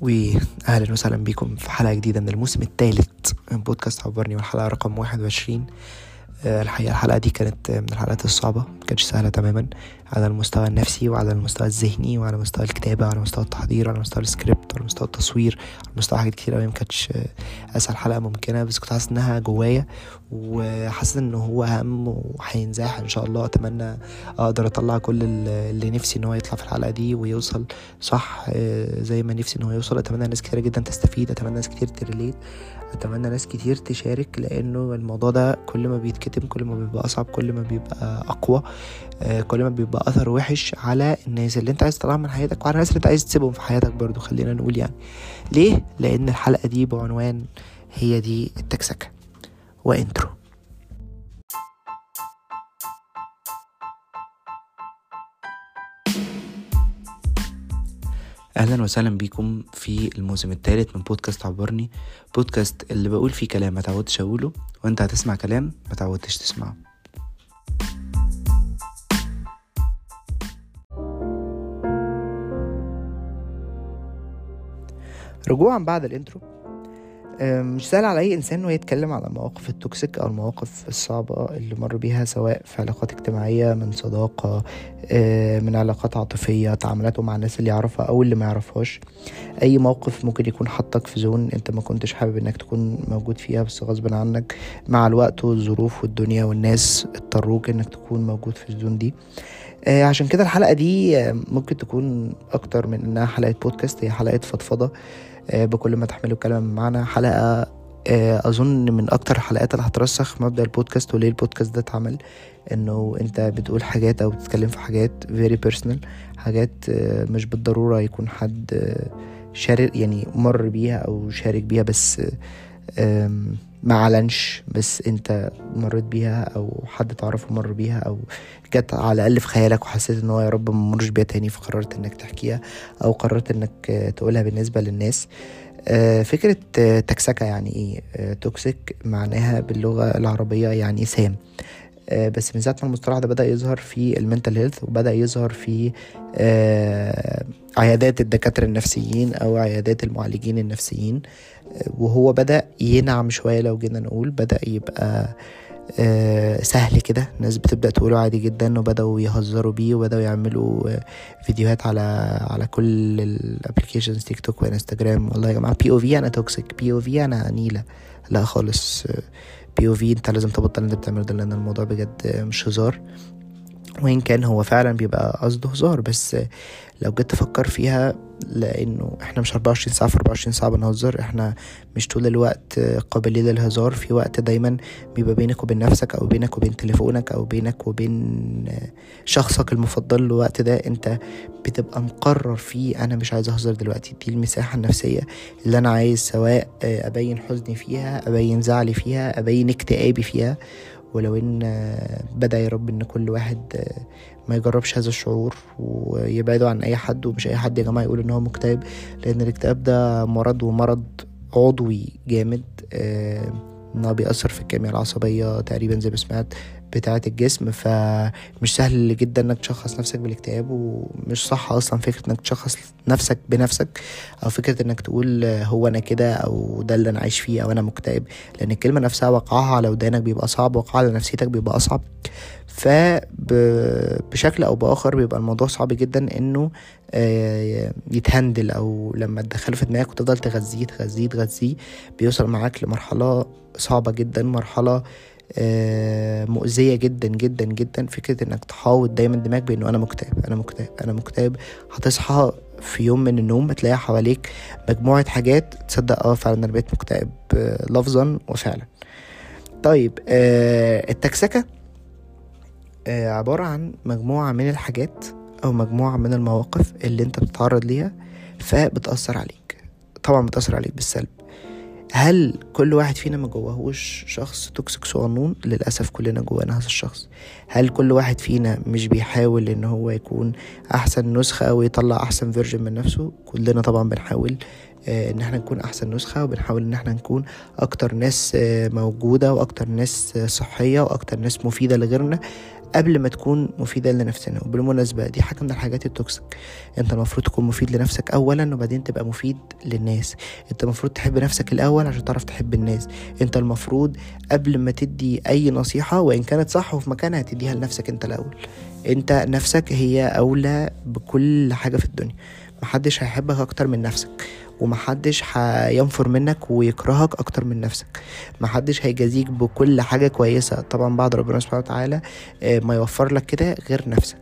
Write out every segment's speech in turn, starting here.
واهلا وسهلا بكم في حلقة جديدة من الموسم الثالث من بودكاست عبرني والحلقة رقم 21 آه، الحقيقة الحلقة دي كانت من الحلقات الصعبة كانتش سهلة تماما على المستوى النفسي وعلى المستوى الذهني وعلى مستوى الكتابة وعلى مستوى التحضير وعلى مستوى السكريبت وعلى مستوى التصوير وعلى مستوى حاجات كتير قوي ما كانتش أسهل حلقة ممكنة بس كنت حاسس إنها جوايا وحاسس إن هو أهم وهينزاح إن شاء الله. أتمنى أقدر أطلع كل اللي نفسي إن هو يطلع في الحلقة دي ويوصل صح آه، زي ما نفسي إن هو يوصل. أتمنى ناس كتير جدا تستفيد أتمنى ناس كتير ت relate أتمنى ناس كتير تشارك لأنه الموضوع ده كل ما بيتكتم كل ما بيبقى أصعب كل ما بيبقى أقوى آه، كل ما بيبقى أثر وحش على الناس اللي أنت عايز تطلعهم من حياتك وعلى الناس اللي أنت عايز تسيبهم في حياتك برضو. خلينا نقول يعني ليه؟ لأن الحلقة دي بعنوان هي دي التكسكة. و intro. أهلا وسهلا بيكم في الموسم الثالث من بودكاست عبرني بودكاست اللي بقول فيه كلام ما تعودتش أقوله وأنت هتسمع كلام ما تعودتش تسمعه. رجوعا بعد ال intro مش سهل على أي إنسان إنه يتكلم على المواقف ال toxic أو المواقف الصعبة اللي مر بيها سواء في علاقات اجتماعية من صداقة من علاقات عاطفية تعاملاته مع الناس اللي يعرفها أو اللي ما يعرفهاش. أي موقف ممكن يكون حطك في زون أنت ما كنتش حابب إنك تكون موجود فيها بس غصب عنك مع الوقت والظروف والدنيا والناس اضطروك إنك تكون موجود في الزون دي. آه، عشان كده الحلقة دي ممكن تكون أكتر من إنها حلقة بودكاست هي حلقة فضفضة. آه، بكل ما تحمله الكلام معنا حلقة آه، أظن من أكتر الحلقات اللي هترسخ مبدأ البودكاست وليه البودكاست ده اتعمل. إنه أنت بتقول حاجات أو بتتكلم في حاجات very personal حاجات آه، مش بالضرورة يكون حد شارك يعني مر بيها أو شارك بيها بس ما علنش بس أنت مريت بيها أو حد تعرفه مر بيها أو جت على الأقل في خيالك وحسيت إن هو يا رب ما مرش بيها تاني فقررت إنك تحكيها أو قررت إنك تقولها بالنسبة للناس. آه، فكرة تكسكة يعني إيه؟ toxic آه، معناها باللغة العربية يعني سام آه، بس من ساعة ما المصطلح ده بدأ يظهر في ال mental health وبدأ يظهر في عيادات الدكاترة النفسيين أو عيادات المعالجين النفسيين. وهو بدأ ينعم شوية لو جينا نقول بدأ يبقى آه، سهل كده. الناس بتبدأ تقوله عادي جدا وبدأوا يهزروا بيه وبدأوا يعملوا آه، فيديوهات على على كل ال applications تيك توك وإنستجرام. والله يا جماعة POV أنا toxic POV أنا نيلة. لا خالص. بي أو في أنت لازم تبطل أنت بتعمله ده لأن الموضوع بجد مش هزار. وإن كان هو فعلا بيبقى قصده هزار. بس لو جيت تفكر فيها لإنه إحنا مش 24 ساعة في 24 ساعة بنهزر. إحنا مش طول الوقت قابلين للهزار في وقت دايما بيبقى بينك وبين نفسك أو بينك وبين تليفونك أو بينك وبين شخصك المفضل الوقت ده أنت بتبقى مقرر فيه أنا مش عايز أهزر دلوقتي. دي المساحة النفسية اللي أنا عايز سواء أبين حزني فيها أبين زعلي فيها أبين اكتئابي فيها. ولو إن بدأ يا رب إن كل واحد ما يجربش هذا الشعور ويبعدوا عن أي حد ومش أي حد يا جماعة يقول إن هو مكتئب لأن الاكتئاب ده مرض ومرض عضوي جامد آه انه بيأثر في الكيمياء العصبية تقريبا زي ما سمعت. بتاعة الجسم فمش سهل جدا إنك تشخص نفسك بالاكتئاب ومش صح أصلا فكرة إنك تشخص نفسك بنفسك أو فكرة إنك تقول هو أنا كده أو ده اللي أنا عايش فيه أو أنا مكتئب. لأن الكلمة نفسها وقعها على ودانك بيبقى صعب وقعها على نفسيتك بيبقى أصعب. فبشكل أو بآخر بيبقى الموضوع صعب جدا إنه آه، يتهندل أو لما تدخله في دماغك وتفضل تغذيه تغذيه تغذيه بيوصل معاك لمرحلة صعبة جدا مرحلة مؤذية جدا جدا جدا. فكرة إنك تحاول دايما دماغك بإنه أنا مكتئب أنا مكتئب أنا مكتئب. هتصحى في يوم من النوم هتلاقي حواليك مجموعة حاجات تصدق آه فعلا أنا بقيت مكتئب آه، لفظا وفعلا. طيب التكسكة عبارة عن مجموعة من الحاجات أو مجموعة من المواقف اللي أنت بتتعرض ليها فبتأثر عليك. طبعا بتأثر عليك بالسلب. هل كل واحد فينا ما جواهوش شخص توكسيك صغنون للأسف كلنا جوانا هذا الشخص. هل كل واحد فينا مش بيحاول إن هو يكون أحسن نسخة أو يطلع أحسن version من نفسه؟ كلنا طبعا بنحاول آه، إن إحنا نكون أحسن نسخة وبنحاول إن إحنا نكون أكتر ناس آه، موجودة وأكتر ناس صحية وأكتر ناس مفيدة لغيرنا. قبل ما تكون مفيدة لنفسنا. وبالمناسبة دي حاجة من الحاجات ال toxic انت المفروض تكون مفيد لنفسك اولا وبعدين تبقى مفيد للناس. انت المفروض تحب نفسك الأول عشان تعرف تحب الناس. انت المفروض قبل ما تدي أي نصيحة وإن كانت صح وفي مكانها تديها لنفسك انت الأول. انت نفسك هي أولى بكل حاجة في الدنيا. محدش هيحبك أكتر من نفسك. ومحدش هينفر منك ويكرهك أكتر من نفسك. محدش هيجازيك بكل حاجة كويسة. طبعا بعد ربنا سبحانه وتعالى آه، ما يوفر لك كده غير نفسك.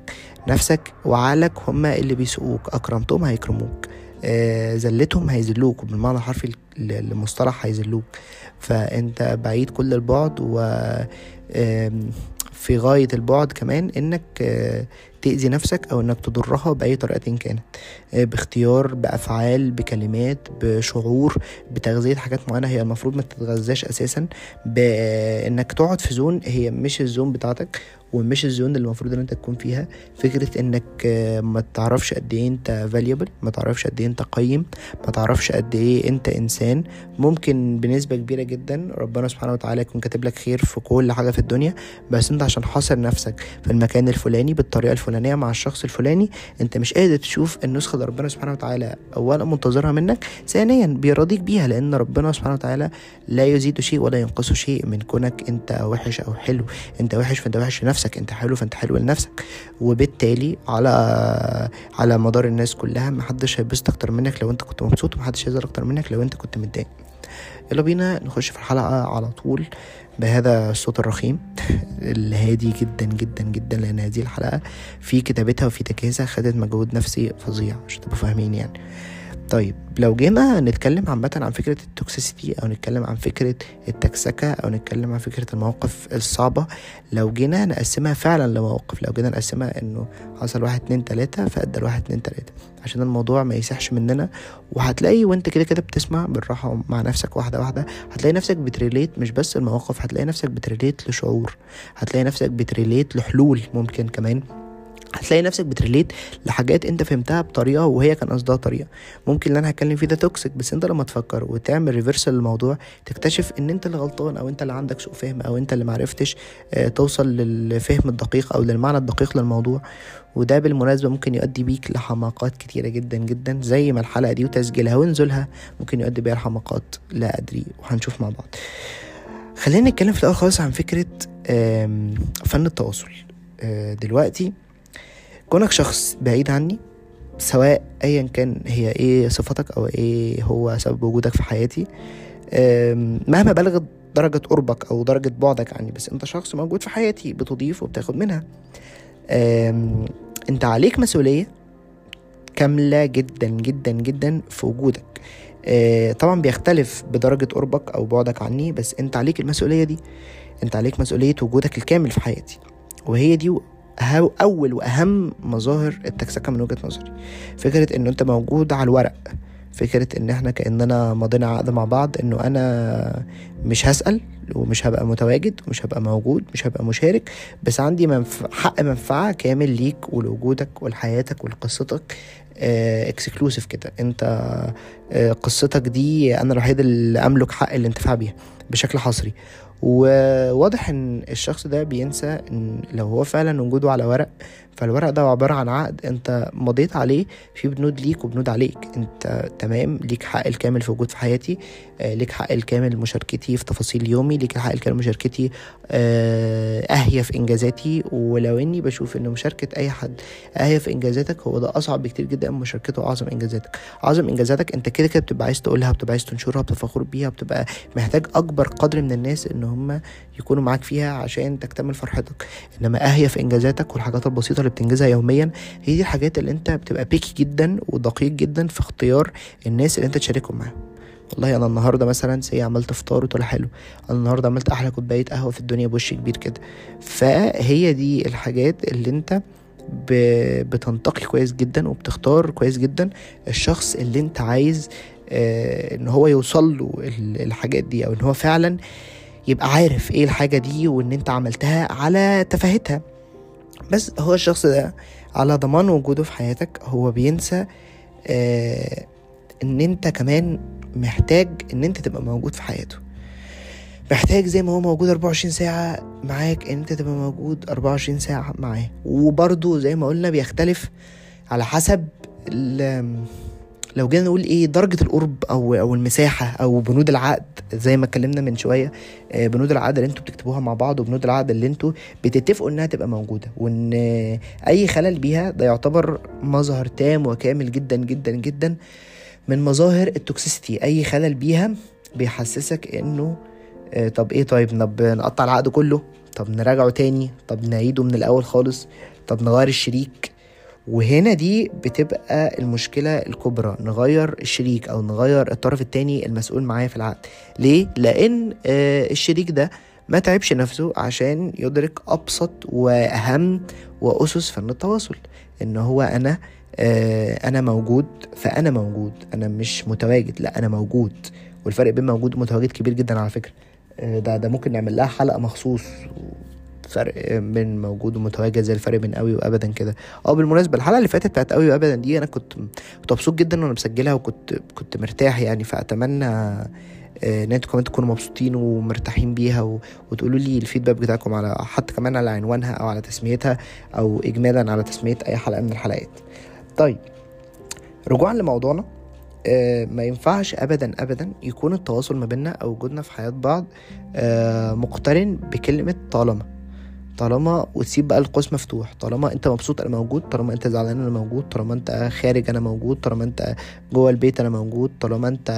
نفسك وعقلك هما اللي بيسوقوك. أكرمتهم هيكرموك. آه، زلتهم هيذلوك. وبالمعنى الحرفي المصطلح هيذلوك. فأنت بعيد كل البعد و في غاية البعد كمان إنك آه، تأذي نفسك أو إنك تضرها بأي طريقة كانت. آه، باختيار بأفعال بكلمات بشعور بتغذية حاجات معينة هي المفروض ما تتغذاش أساسا. بانك تقعد في زون هي مش الزون بتاعتك. ومش الزون اللي المفروض إن أنت تكون فيها فكرة إنك آه، ما تعرفش قد إيه أنت valuable ما تعرفش قد إيه أنت قيم ما تعرفش قد إيه أنت إنسان. ممكن بنسبة كبيرة جدا ربنا سبحانه وتعالى يكون كاتب لك خير في كل حاجة في الدنيا بس أنت عشان حاصر نفسك في المكان الفلاني بالطريقة الفلانية مع الشخص الفلاني أنت مش قادر تشوف النسخة اللي ربنا سبحانه وتعالى اولا منتظرها منك ثانيا بيرضيك بيها لأن ربنا سبحانه وتعالى لا يزيد شيء ولا ينقص شيء من كونك أنت وحش أو حلو. أنت وحش فأنت وحش لنفسك. انت حلو فانت حلو لنفسك. وبالتالي على على مدار الناس كلها محدش هيبسط أكتر منك لو انت كنت مبسوط ومحدش هيزعل أكتر منك لو انت كنت متضايق. يلا بينا نخش في الحلقة على طول بهذا الصوت الرخيم الهادي جدا جدا جدا لأن هذه الحلقة في كتابتها وفي تجهيزها خدت مجهود نفسي فظيع عشان تبقوا فاهمين يعني. طيب لو جينا نتكلم عامة عن فكرة التوكسيسيتي أو نتكلم عن فكرة التكسكة أو نتكلم عن فكرة المواقف الصعبة لو جينا نقسمها فعلا لمواقف لو جينا نقسمها إنه حصل واحد اتنين تلاتة فأدى الواحد اتنين تلاتة. عشان الموضوع ما يسحش مننا. وهتلاقي وأنت كده كده بتسمع بالراحة مع نفسك واحدة واحدة هتلاقي نفسك بت relate مش بس المواقف هتلاقي نفسك بت relate لشعور هتلاقي نفسك بت relate لحلول ممكن كمان هتلاقي نفسك بت relate لحاجات انت فهمتها بطريقة وهي كان قصدها طريقة. ممكن اللي أنا هتكلم فيه ده توكسيك بس انت لما تفكر وتعمل ريفرسال للموضوع تكتشف ان انت اللي غلطان أو انت اللي عندك سوء فهم أو انت اللي معرفتش آه، توصل للفهم الدقيق أو للمعنى الدقيق للموضوع. وده بالمناسبة ممكن يؤدي بيك لحماقات كتيرة جدا جدا زي ما الحلقة دي وتسجيلها ونزولها ممكن يؤدي بيها لحماقات لا أدري وهنشوف مع بعض. خلينا نتكلم في الأول خالص عن فكرة آم، فن التواصل. آه، دلوقتي كونك شخص بعيد عني سواء ايا كان هي إيه صفتك أو إيه هو سبب وجودك في حياتي مهما بلغت درجة قربك أو درجة بعدك عني بس أنت شخص موجود في حياتي بتضيف وبتاخد منها. أم، أنت عليك مسؤولية كاملة جدا جدا جدا في وجودك. أه، طبعا بيختلف بدرجة قربك أو بعدك عني بس أنت عليك المسؤولية دي. أنت عليك مسؤولية وجودك الكامل في حياتي وهي دي أول وأهم مظاهر التكسكه من وجهة نظري. فكرة ان أنت موجود على الورق فكرة إن إحنا كأننا ماضينا عقد مع بعض إنه أنا مش هسأل ومش هبقى متواجد ومش هبقى موجود مش هبقى مشارك بس عندي منف... حق منفعة كامل ليك ولوجودك ولحياتك ولقصتك اكسكلوسيف كده. أنت آه، قصتك دي أنا الوحيد اللي أملك حق الانتفاع بيها بشكل حصري. وواضح إن الشخص ده بينسى إن لو هو فعلا وجوده على ورق فالورق ده عبارة عن عقد انت مضيت عليه في بنود ليك وبنود عليك. انت تمام ليك حق الكامل في وجود في حياتي آه، ليك حق الكامل مشاركتي في تفاصيل يومي ليك الحق الكامل مشاركتي آه، اهية في انجازاتي. ولو اني بشوف ان مشاركة اي حد اهية في انجازاتك هو ده اصعب بكتير جدا من مشاركته اعظم انجازاتك. اعظم انجازاتك انت كده كده بتبقى عايز تقولها بتبقى عايز تنشرها بتبقى فخور بيها بتبقى محتاج اكبر قدر من الناس ان هم يكونوا معاك فيها عشان تكتمل فرحتك. انما اهية في انجازاتك والحاجات البسيطة اللي بتنجزها يوميا هي دي الحاجات اللي أنت بتبقى بيكي جدا ودقيق جدا في اختيار الناس اللي أنت تشاركهم معاهم. والله أنا النهارده مثلا سي عملت فطار وطلع حلو. أنا النهارده عملت أحلى كوباية قهوة في الدنيا بوش كبير كده. فهي دي الحاجات اللي أنت بتنتقي كويس جدا وبتختار كويس جدا الشخص اللي أنت عايز آه، إن هو يوصل له ال- الحاجات دي أو إن هو فعلا يبقى عارف إيه الحاجة دي وإن أنت عملتها على تفاهتها. بس هو الشخص ده على ضمان وجوده في حياتك هو بينسى آه إن أنت كمان محتاج إن أنت تبقى موجود في حياته. محتاج زي ما هو موجود 24 ساعة معاك إن أنت تبقى موجود 24 ساعة معاه. وبرضو زي ما قلنا بيختلف على حسب لو جينا نقول إيه درجة القرب أو أو المساحة أو بنود العقد زي ما اتكلمنا من شوية آه، بنود العقد اللي أنتوا بتكتبوها مع بعض وبنود العقد اللي أنتوا بتتفقوا إنها تبقى موجودة وإن أي خلل بيها ده يعتبر مظهر تام وكامل جدا جدا جدا من مظاهر التوكسيسيتي أي خلل بيها بيحسسك إنه آه، طب إيه طيب نقطع العقد كله طب نراجعه تاني طب نعيده من الأول خالص طب نغير الشريك. وهنا دي بتبقى المشكلة الكبرى نغير الشريك أو نغير الطرف التاني المسؤول معايا في العقد. ليه؟ لأن آه الشريك ده ما تعبش نفسه عشان يدرك أبسط وأهم وأسس فن التواصل إن هو أنا آه أنا موجود فأنا موجود أنا مش متواجد لا أنا موجود. والفرق بين موجود ومتواجد كبير جدا على فكرة. آه ده ده ممكن نعمل لها حلقة مخصوص. فرق بين موجود ومتواجد زي الفرق بين قوي وابدا كده. أه بالمناسبة الحلقة اللي فاتت بتاعت قوي وابدا دي أنا كنت كنت مبسوط جدا وأنا مسجلها وكنت كنت مرتاح يعني فأتمنى آه، إن أنتوا كمان تكونوا مبسوطين ومرتاحين بيها و... وتقولوا لي الفيدباك بتاعكم على حتى كمان على عنوانها أو على تسميتها أو اجمالا على تسمية أي حلقة من الحلقات. طيب رجوعا لموضوعنا آه ما ينفعش ابدا ابدا يكون التواصل ما بيننا أو وجودنا في حياة بعض آه مقترن بكلمة طالما. طالما وتسيب بقى القوس مفتوح طالما انت مبسوط أنا موجود طالما انت زعلان أنا موجود طالما انت خارج أنا موجود طالما انت جوه البيت أنا موجود طالما انت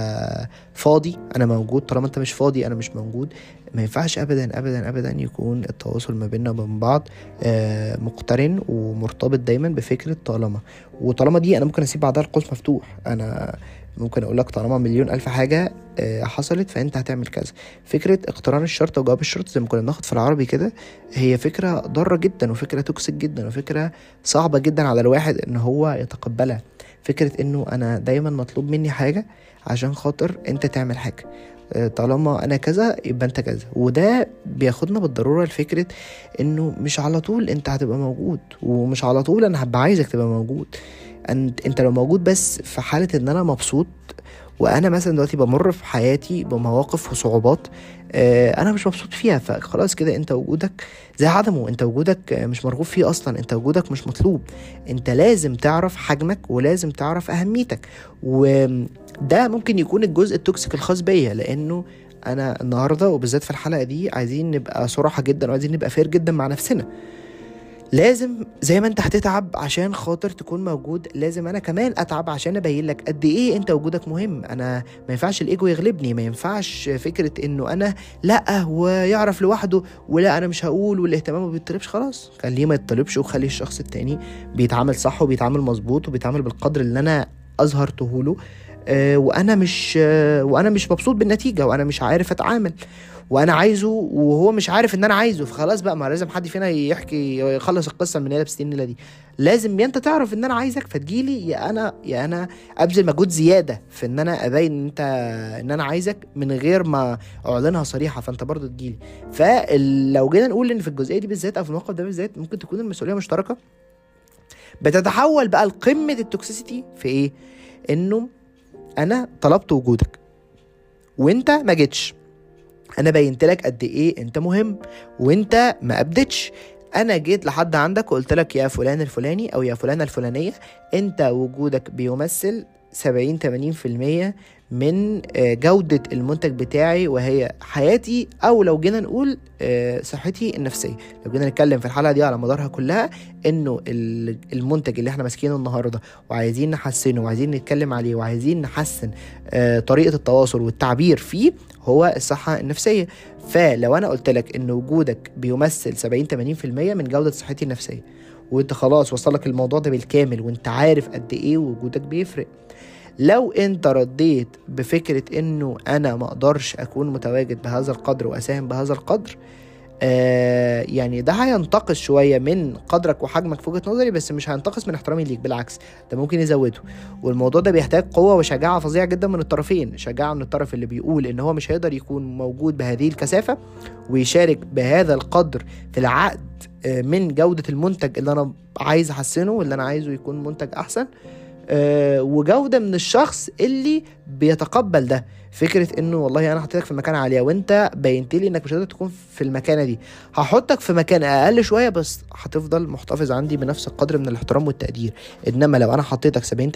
فاضي أنا موجود طالما انت مش فاضي أنا مش موجود. ما ينفعش ابدا ابدا ابدا يكون التواصل ما بيننا وبين بعض آه، مقترن ومرتبط دايما بفكرة طالما. وطالما دي أنا ممكن اسيب بعدها القوس مفتوح أنا ممكن أقول لك طالما مليون ألف حاجة آه، حصلت فأنت هتعمل كذا. فكرة اقتران الشرط وجواب الشرط زي ما كنا بناخد في العربي كده هي فكرة ضارة جدا وفكرة توكسيك جدا وفكرة صعبة جدا على الواحد إن هو يتقبلها. فكرة إنه أنا دايما مطلوب مني حاجة عشان خاطر أنت تعمل حاجة. آه، طالما أنا كذا يبقى أنت كذا. وده بياخدنا بالضرورة لفكرة إنه مش على طول أنت هتبقى موجود ومش على طول أنا هبقى عايزك تبقى موجود. انت أنت لو موجود بس في حالة إن أنا مبسوط وأنا مثلا دلوقتي بمر في حياتي بمواقف وصعوبات آه، أنا مش مبسوط فيها فخلاص كده أنت وجودك زي عدمه أنت وجودك مش مرغوب فيه أصلا أنت وجودك مش مطلوب. أنت لازم تعرف حجمك ولازم تعرف أهميتك. وده ممكن يكون الجزء ال toxic الخاص بيا لأنه أنا النهارده وبالذات في الحلقة دي عايزين نبقى صراحة جدا وعايزين نبقى fair جدا مع نفسنا. لازم زي ما انت هتتعب عشان خاطر تكون موجود لازم أنا كمان اتعب عشان ابين لك قد إيه انت وجودك مهم. أنا ما ينفعش الايجو يغلبني ما ينفعش فكرة انه أنا لا ويعرف لوحده ولا أنا مش هقول والاهتمام ما بيطلبش. خلاص خليه ما يطلبش وخلي الشخص التاني بيتعامل صح وبيتعامل مظبوط وبيتعامل بالقدر اللي أنا اظهرته له. آه وأنا مش آه وأنا مش مبسوط بالنتيجة وأنا مش عارف اتعامل. وأنا عايزه وهو مش عارف ان أنا عايزه فخلاص بقى ما لازم حد فينا يحكي يخلص القصة من هنا ب النيله دي. لازم يا انت تعرف ان أنا عايزك فتجيلي يا أنا يا أنا ابذل مجهود زيادة في ان أنا ابين ان انت ان أنا عايزك من غير ما اعلنها صريحة فانت برضو تجيلي. فلو جينا نقول ان في الجزئية دي بالذات أو في الموقف ده بالذات ممكن تكون المسؤولية مشتركة. بتتحول بقى لقمة ال toxicity في إيه؟ انه أنا طلبت وجودك وانت ما جيتش. أنا بينت لك قد إيه انت مهم وانت ما ابدتش أنا جيت لحد عندك وقلت لك يا فلان الفلاني أو يا فلانة الفلانية انت وجودك بيمثل 70 80% من آه، جودة المنتج بتاعي وهي حياتي أو لو جينا نقول آه، صحتي النفسية. لو جينا نتكلم في الحلقة دي على مدارها كلها إنه المنتج اللي إحنا ماسكينه النهاردة وعايزين نحسنه وعايزين نتكلم عليه وعايزين نحسن آه، طريقة التواصل والتعبير فيه هو الصحة النفسية. فلو أنا قلت لك إن وجودك بيمثل 70 80% من جودة صحتي النفسية وأنت خلاص وصلك الموضوع ده بالكامل وأنت عارف قد إيه وجودك بيفرق. لو انت رديت بفكرة انه أنا ما أقدرش اكون متواجد بهذا القدر واساهم بهذا القدر آه يعني ده هينتقص شوية من قدرك وحجمك في وجهة نظري بس مش هينتقص من احترامي ليك بالعكس ده ممكن يزوده. والموضوع ده بيحتاج قوة وشجاعة فظيعة جدا من الطرفين شجاعة من الطرف اللي بيقول إن هو مش هيقدر يكون موجود بهذه الكثافة ويشارك بهذا القدر في العقد آه من جودة المنتج اللي أنا عايز أحسنه واللي أنا عايزه يكون منتج أحسن. وجودة من الشخص اللي بيتقبل ده. فكرة إنه والله أنا حطيتك في مكان عالية وأنت بينت لي إنك مش هتقدر تكون في المكانة دي. هحطك في مكان أقل شوية بس هتفضل محتفظ عندي بنفس القدر من الاحترام والتقدير. إنما لو أنا حطيتك 70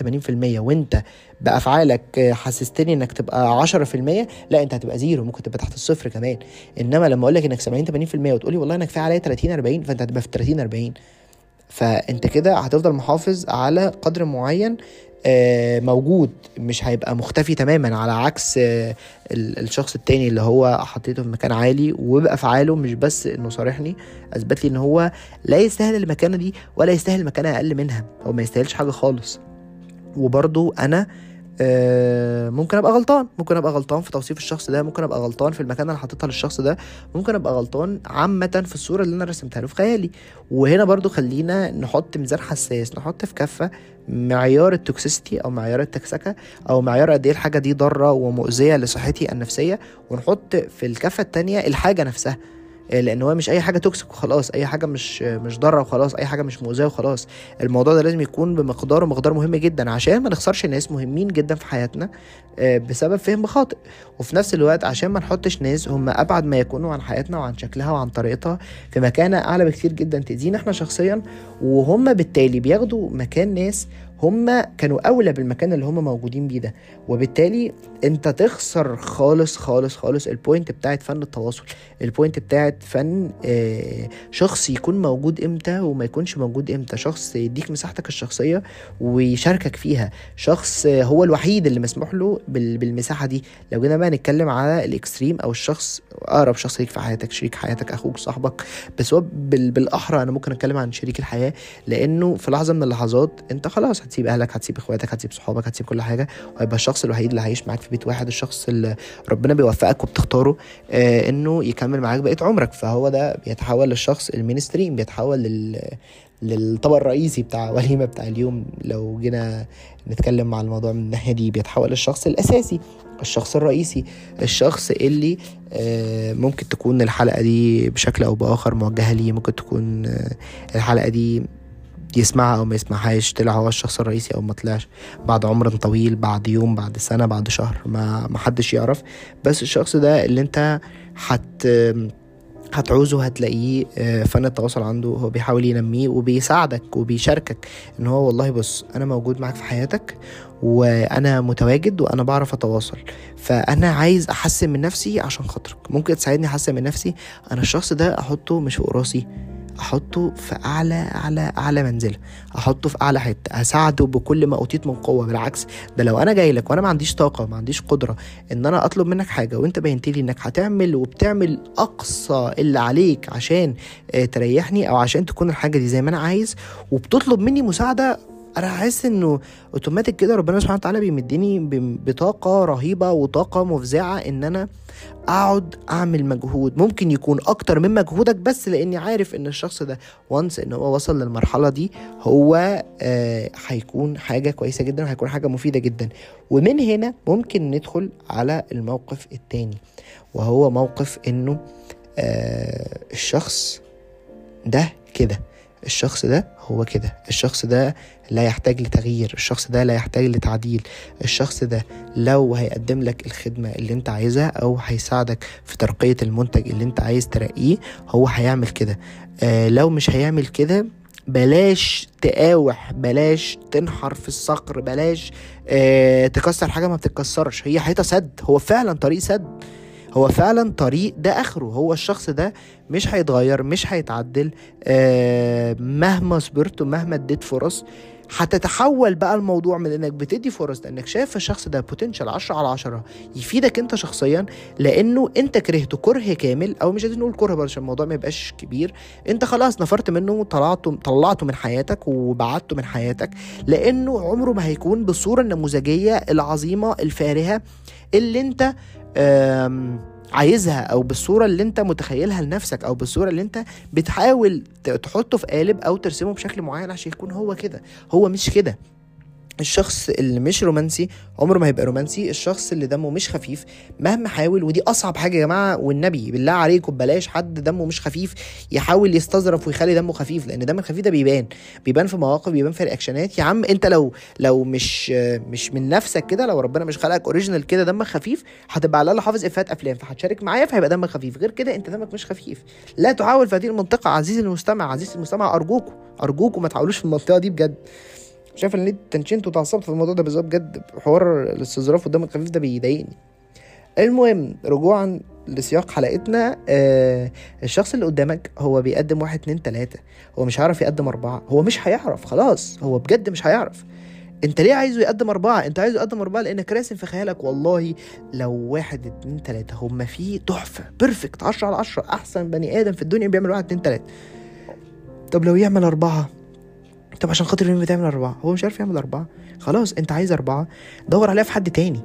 80% وأنت بأفعالك حسستني إنك تبقى 10% لا أنت هتبقى زيرو ممكن تبقى تحت الصفر كمان. إنما لما أقول لك انك 70 80% وتقولي والله أنا كفايه عليا 30 40 فأنت هتبقى في 30 40 فأنت كده هتفضل محافظ على قدر معين آه، موجود مش هيبقى مختفي تماما على عكس آه، الشخص التاني اللي هو حطيته في مكان عالي وبافعاله مش بس إنه صارحني أثبت لي إن هو لا يستاهل المكانة دي ولا يستاهل مكانة أقل منها هو ما يستاهلش حاجة خالص. وبرضو أنا ممكن أبقى غلطان. ممكن أبقى غلطان في توصيف الشخص ده ممكن أبقى غلطان في المكان اللي حاططها للشخص ده ممكن أبقى غلطان عامة في الصورة اللي أنا رسمتها له في خيالي. وهنا برضو خلينا نحط ميزان حساس نحط في كفة معيار ال toxicity أو معيار التكسكة أو معيار قد إيه الحاجة دي ضارة ومؤذية لصحتي النفسية ونحط في الكفة التانية الحاجة نفسها. آه، لأن هو مش أي حاجة toxic وخلاص أي حاجة مش مش ضارة وخلاص أي حاجة مش مؤذية وخلاص. الموضوع ده لازم يكون بمقدار ومقدار مهم جدا عشان ما نخسرش ناس مهمين جدا في حياتنا آه، بسبب فهم خاطئ. وفي نفس الوقت عشان ما نحطش ناس هم أبعد ما يكونوا عن حياتنا وعن شكلها وعن طريقتها في مكانة أعلى بكتير جدا تأذينا إحنا شخصيا. وهم بالتالي بياخدوا مكان ناس هم كانوا أولى بالمكان اللي هم موجودين بيه ده. وبالتالي أنت تخسر خالص خالص خالص ال point بتاعت فن التواصل. ال point بتاعت فن آه، شخص يكون موجود إمتى وما يكونش موجود إمتى. شخص يديك مساحتك الشخصية ويشاركك فيها. شخص هو الوحيد اللي مسموح له بالمساحة دي. لو جينا بقى نتكلم على ال extreme أو الشخص أقرب شخص ليك في حياتك شريك حياتك أخوك صاحبك. بس هو بالأحرى أنا ممكن أتكلم عن شريك الحياة. لأنه في لحظة من اللحظات أنت خلاص هتسيب أهلك هتسيب إخواتك هتسيب صحابك هتسيب كل حاجة وهيبقى الشخص الوحيد اللي هيعيش معاك في بيت واحد الشخص اللي ربنا بيوفقك وبتختاره آه إنه يكمل معاك بقية عمرك. فهو ده بيتحول للشخص ال mainstream بيتحول لل للطبق الرئيسي بتاع وليمة بتاع اليوم. لو جينا نتكلم مع الموضوع من الناحية دي بيتحول للشخص الأساسي الشخص الرئيسي الشخص اللي آه، ممكن تكون الحلقة دي بشكل أو بآخر موجهة ليه ممكن تكون آه، الحلقة دي يسمعها أو ما يسمعهاش طلع هو الشخص الرئيسي أو ما طلعش. بعد عمر طويل بعد يوم بعد سنة بعد شهر ما ما حدش يعرف. بس الشخص ده اللي انت حت هتعوزه هتلاقيه آه، فن التواصل عنده هو بيحاول ينميه وبيساعدك وبيشاركك إن هو والله بص أنا موجود معاك في حياتك وأنا متواجد وأنا بعرف أتواصل. فأنا عايز أحسن من نفسي عشان خاطرك. ممكن تساعدني أحسن من نفسي؟ أنا الشخص ده أحطه مش فوق راسي. احطه في اعلى اعلى اعلى منزله. احطه في اعلى حتة. اساعده بكل ما اوتيت من قوة. بالعكس ده لو أنا جاي لك وأنا ما عنديش طاقة ما عنديش قدرة ان أنا اطلب منك حاجة وانت بينت لي انك هتعمل وبتعمل اقصى اللي عليك عشان آه، تريحني أو عشان تكون الحاجة دي زي ما أنا عايز وبتطلب مني مساعدة أنا حاسس إنه اوتوماتيك كده ربنا سبحانه وتعالى بيمدني بطاقة رهيبة وطاقة مفزعة إن أنا أقعد أعمل مجهود. ممكن يكون أكتر من مجهودك بس لأني عارف إن الشخص ده وانس إن هو وصل للمرحلة دي هو آه هيكون حاجة كويسة جدا وهيكون حاجة مفيدة جدا. ومن هنا ممكن ندخل على الموقف التاني وهو موقف إنه آه الشخص ده كده. الشخص ده هو كده. الشخص ده لا يحتاج لتغيير الشخص ده لا يحتاج لتعديل. الشخص ده لو هيقدم لك الخدمة اللي انت عايزها أو هيساعدك في ترقية المنتج اللي انت عايز ترقيه هو هيعمل كده. آه لو مش هيعمل كده بلاش تقاوح بلاش تنحر في الصقر بلاش آه تكسر حاجة ما بتتكسرش. هي حيطة سد هو فعلا طريق سد. هو فعلا طريق ده آخره. هو الشخص ده مش هيتغير مش هيتعدل آه مهما صبرت ومهما اديت فرص. هتتحول بقى الموضوع من إنك بتدي فرص لانك شايف الشخص ده بوتنشال 10 على 10 يفيدك أنت شخصيا لأنه أنت كرهته كره كامل أو مش عايزين نقول كره برضه عشان الموضوع ما يبقاش كبير. أنت خلاص نفرت منه وطلعته طلعته من حياتك وبعدته من حياتك لأنه عمره ما هيكون بالصورة النموذجية العظيمة الفارهة اللي أنت عايزها أو بالصورة اللي أنت متخيلها لنفسك أو بالصورة اللي أنت بتحاول تحطه في قالب أو ترسمه بشكل معين عشان يكون هو كده. هو مش كده. الشخص اللي مش رومانسي عمره ما هيبقى رومانسي الشخص اللي دمه مش خفيف مهما حاول ودي أصعب حاجة يا جماعة والنبي بالله عليكم بلاش حد دمه مش خفيف يحاول يستظرف ويخلي دمه خفيف لأن دم الخفيف ده بيبان بيبان في مواقف بيبان في reactionات يا عم أنت لو لو مش مش من نفسك كده لو ربنا مش خلقك original كده دمك خفيف هتبقى على الأقل حافظ إفيهات أفلام فهتشارك معايا فهيبقى دمك خفيف. غير كده أنت دمك مش خفيف. لا تحاول في هذه المنطقة عزيزي المستمع عزيزي المستمع أرجوكم أرجوكم ما تحاولوش في المنطقة دي بجد. شايف أنا ليه تنشنت وتعصبت في الموضوع ده بالظبط بجد حوار الاستظراف والدم الخفيف ده بيضايقني. المهم رجوعا لسياق حلقتنا آه الشخص اللي قدامك هو بيقدم واحد اتنين تلاتة هو مش هيعرف يقدم أربعة هو مش هيعرف خلاص هو بجد مش هيعرف. انت ليه عايزه يقدم أربعة؟ انت عايزه يقدم أربعة لأنك راسم في خيالك والله لو واحد اتنين تلاتة هما فيه تحفة بيرفكت عشرة على عشرة أحسن بني آدم في الدنيا بيعمل واحد اتنين تلاتة. طب لو يعمل أربعة؟ طب عشان خاطر مين بتعمل أربعة. هو مش عارف يعمل أربعة. خلاص أنت عايز أربعة دور عليها في حد تاني.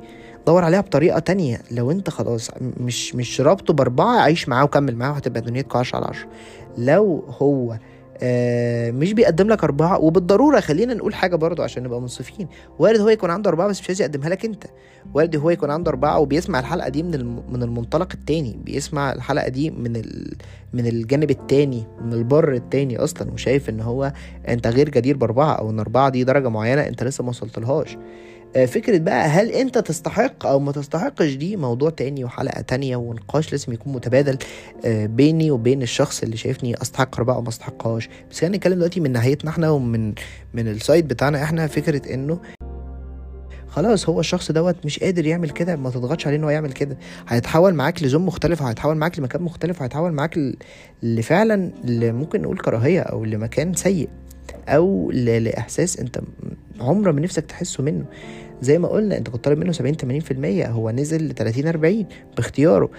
دور عليها بطريقة تانية. لو أنت خلاص مش مش رابطه بأربعة عيش معاه وكمل معاه وهتبقى دنيتك عشرة على عشرة لو هو مش بيقدم لك أربعة. وبالضرورة خلينا نقول حاجة برضو عشان نبقى منصفين. وارد هو يكون عنده أربعة بس مش عايز يقدمها لك أنت. وارد هو يكون عنده أربعة وبيسمع الحلقة دي من من المنطلق التاني. بيسمع الحلقة دي من ال من الجانب التاني من البر التاني أصلا. وشايف إن هو أنت غير جدير بأربعة أو إن أربعة دي درجة معينة أنت لسه ما وصلتلهاش. فكرة بقى هل أنت تستحق أو ما تستحقش دي موضوع تاني وحلقة تانية ونقاش لازم يكون متبادل بيني وبين الشخص اللي شايفني أستحق أربعة وما أستحقهاش. بس خلينا نتكلم دلوقتي من ناحيتنا إحنا ومن من السايد بتاعنا إحنا فكرة إنه خلاص هو الشخص دوت مش قادر يعمل كده ما تضغطش عليه إن هو يعمل كده. هيتحول معاك لزوم مختلف هيتحول معاك لمكان مختلف هيتحول معاك لفعلا ممكن نقول كراهية أو لمكان سيء. أو لإحساس أنت عمره ما نفسك تحسه منه. زي ما قلنا أنت كنت طالب منه 70 80% هو نزل ل 30 40 باختياره.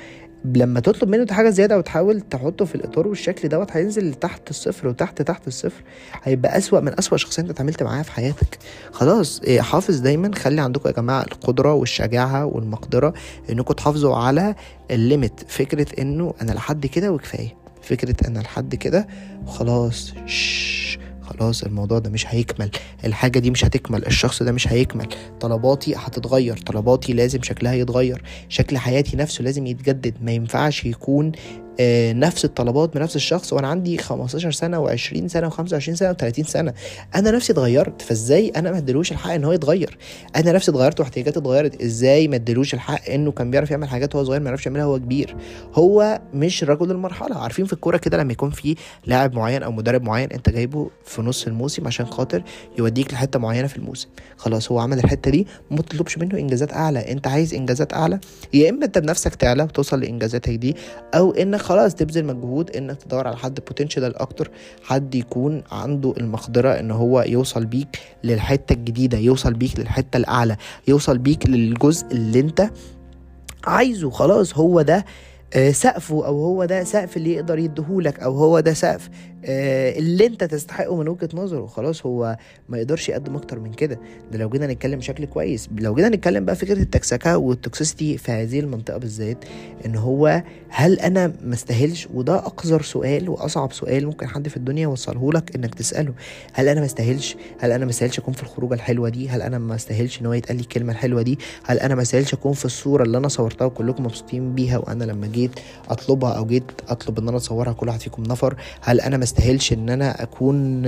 لما تطلب منه حاجة زيادة وتحاول تحطه في الإطار والشكل دوت هينزل لتحت الصفر وتحت تحت الصفر. هيبقى أسوأ من أسوأ شخصية أنت اتعاملت معاها في حياتك. خلاص حافظ دايما. خلي عندكم يا جماعة القدرة والشجاعة والمقدرة إنكم تحافظوا على الليميت. فكرة إنه أنا لحد كده وكفاية. فكرة أنا لحد كده وخلاص. خلاص الموضوع ده مش هيكمل الحاجة دي مش هتكمل الشخص ده مش هيكمل طلباتي هتتغير طلباتي لازم شكلها يتغير شكل حياتي نفسه لازم يتجدد ما ينفعش يكون نفس الطلبات من نفس الشخص وأنا عندي 15 سنة و20 سنة و25 سنة و30 سنة. أنا نفسي اتغيرت فإزاي أنا ما اديلوش الحق إن هو يتغير؟ أنا نفسي اتغيرت واحتياجاتي اتغيرت إزاي ما اديلوش الحق إنه كان بيعرف يعمل حاجات وهو صغير ما يعرفش يعملها وهو كبير؟ هو مش رجل المرحلة. عارفين في الكورة كده لما يكون في لاعب معين أو مدرب معين أنت جايبه في نص الموسم عشان خاطر يوديك لحتة معينة في الموسم. خلاص هو عمل الحتة دي ما تطلبش منه إنجازات أعلى. أنت عايز إنجازات أعلى؟ يا إما أنت بنفسك تعلى وتوصل لإنجازاتك دي أو إنك خلاص تبذل مجهود إنك تدور على حد بوتنشال أكتر حد يكون عنده المقدرة إن هو يوصل بيك للحتة الجديدة يوصل بيك للحتة الأعلى يوصل بيك للجزء اللي أنت عايزه. خلاص هو ده سقفه أو هو ده سقف اللي يقدر يديهولك أو هو ده سقف اللي انت تستحقه من وجهة نظره. خلاص هو ما يقدرش يقدم أكتر من كده. ده لو جينا نتكلم بشكل كويس. لو جينا نتكلم بقى فكره التكسكة والتوكسيستي في هذه المنطقة بالذات إن هو هل أنا ما استاهلش؟ وده أقذر سؤال وأصعب سؤال ممكن حد في الدنيا يوصله لك إنك تسأله. هل أنا ما استاهلش؟ هل أنا ما استاهلش أكون في الخروجة الحلوة دي؟ هل أنا ما استاهلش إن هو يتقال لي الكلمة الحلوة دي؟ هل أنا ما استاهلش أكون في الصورة اللي أنا صورتها وكلكم مبسوطين بيها وأنا لما جيت أطلبها أو جيت أطلب إن أنا اصورها كل واحد فيكم نفر؟ هل أنا استاهلش ان أنا اكون